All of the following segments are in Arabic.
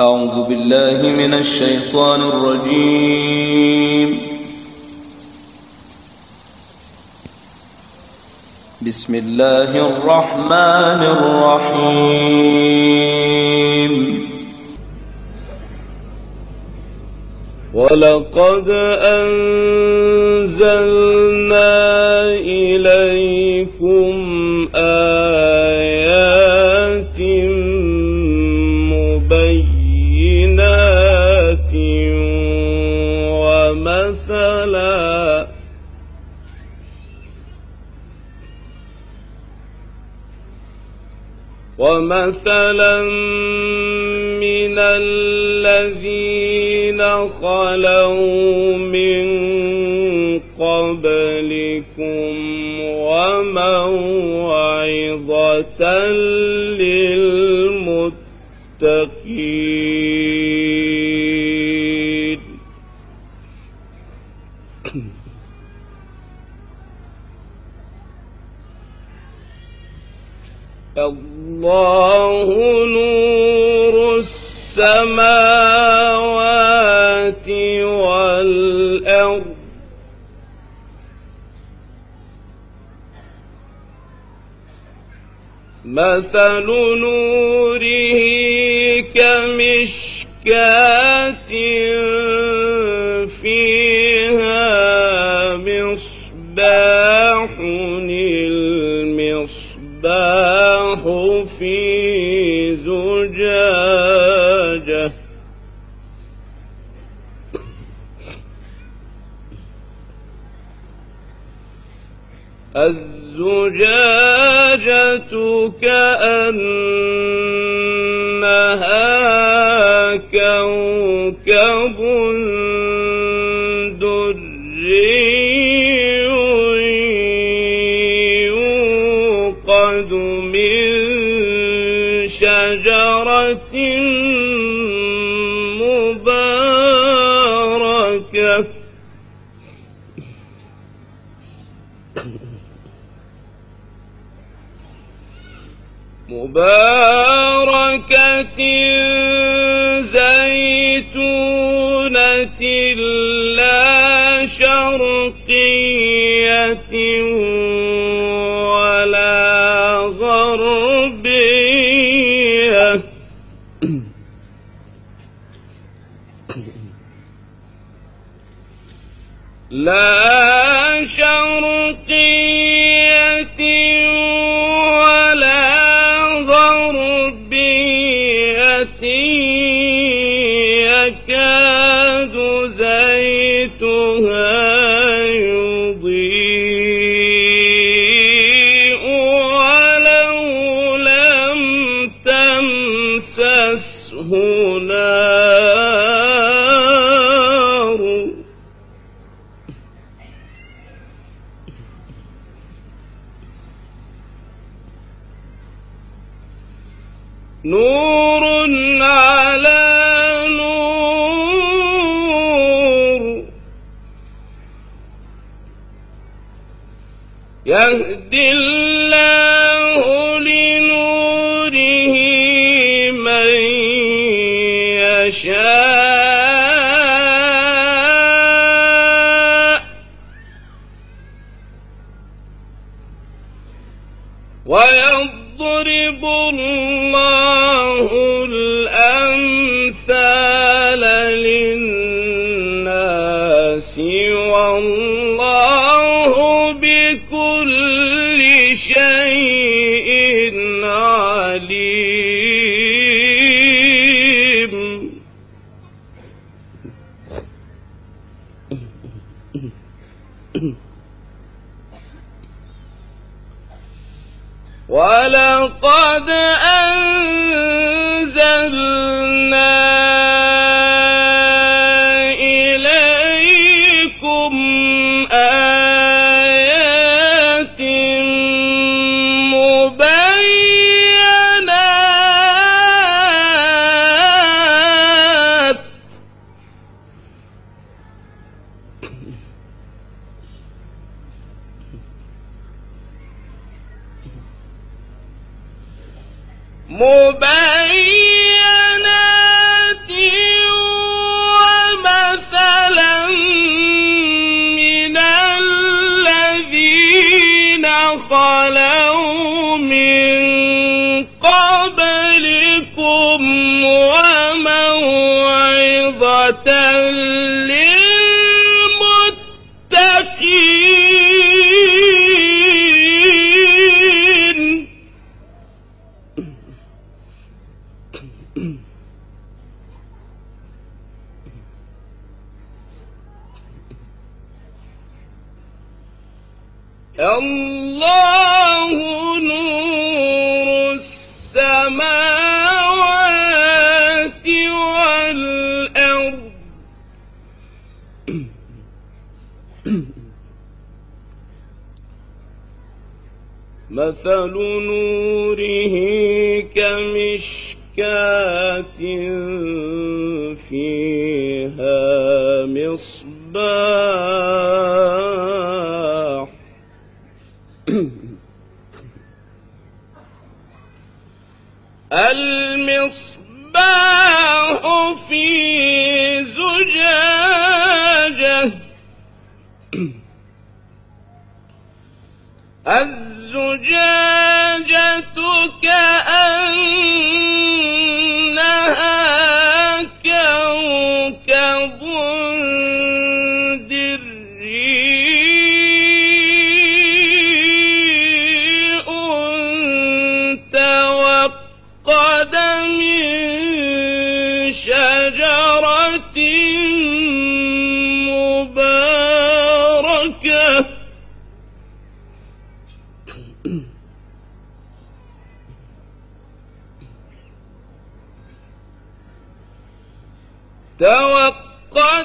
أعوذ بالله من الشيطان الرجيم. بسم الله الرحمن الرحيم. ولقد أنزلنا ومثلا من الذين خلوا من قبلكم وموعظة للمتقين. الله نور السماوات والأرض. مثل نوره كمشكاة في زجاجة. الزجاجة كأنها كوكب مباركة. مباركة زيتونة لا شرقية. لا شرقية ولا غربية يكاد نور على نور. يهدي الله لنوره من يشاء. ولقد أنزلنا مبينات ومثلا من الذين خلوا من قبلكم وموعظة للمتقين الله نور السماوات والأرض. مثل نوره كمشكاة فيها مصباح. المصباح في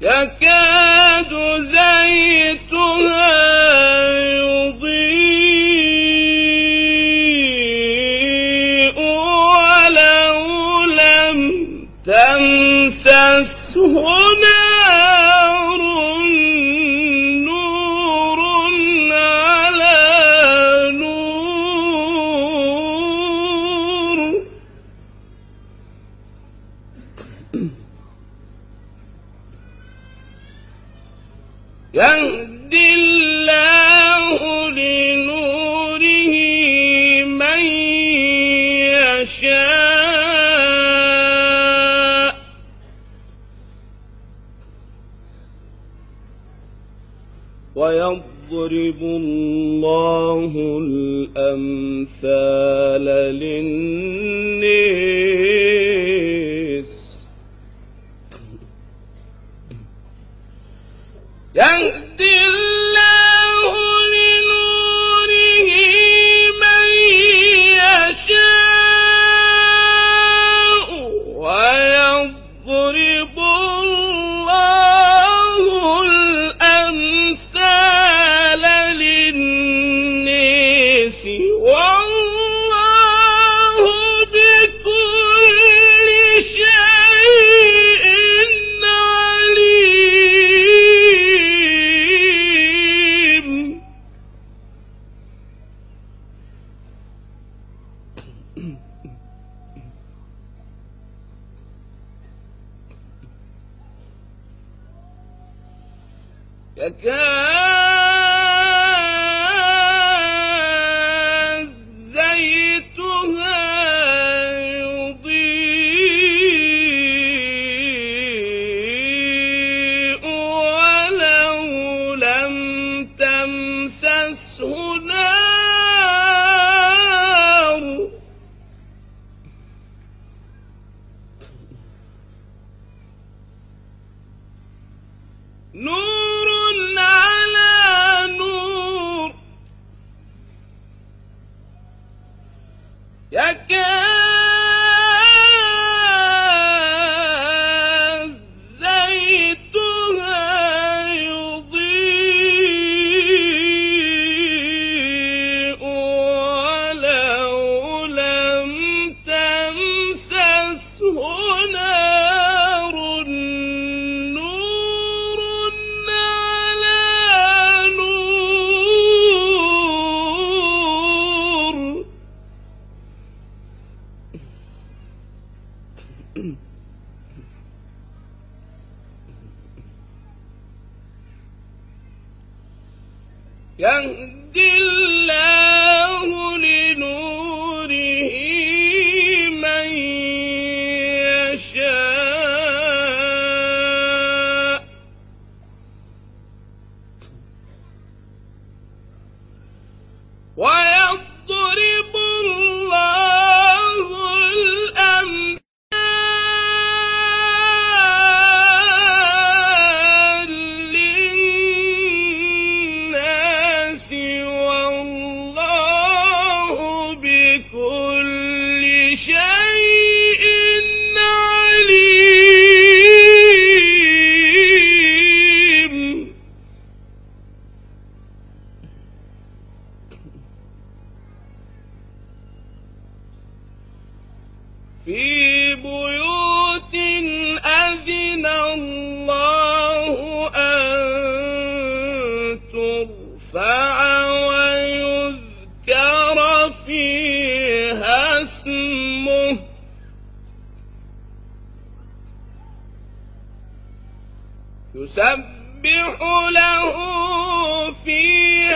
يكاد زيتها يضيء ولو لم تمسسه نار نور على نور. يهدي الله لنوره من يشاء. ويضرب الله الأمثال للناس يهدي الله لنوره من يشاء. ويضرب يسبح له فيها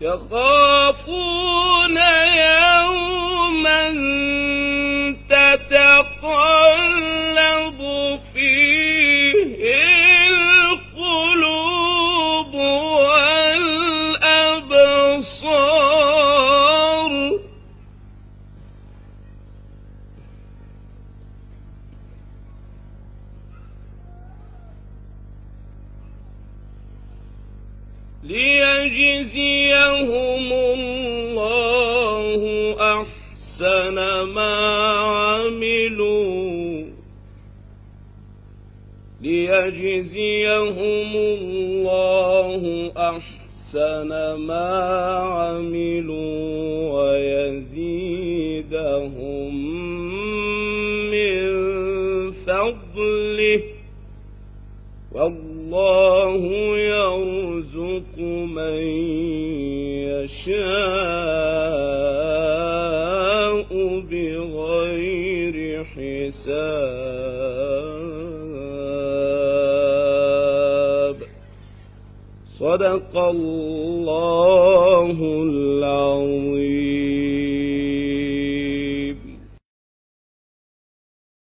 يخافون يوما تتقلب فيه القلوب والأبصار. ليجزيهم الله أحسن ما عملوا. ليجزيهم الله أحسن ما عملوا ويزيدهم والله يرزق من يشاء بغير حساب. صدق الله العظيم.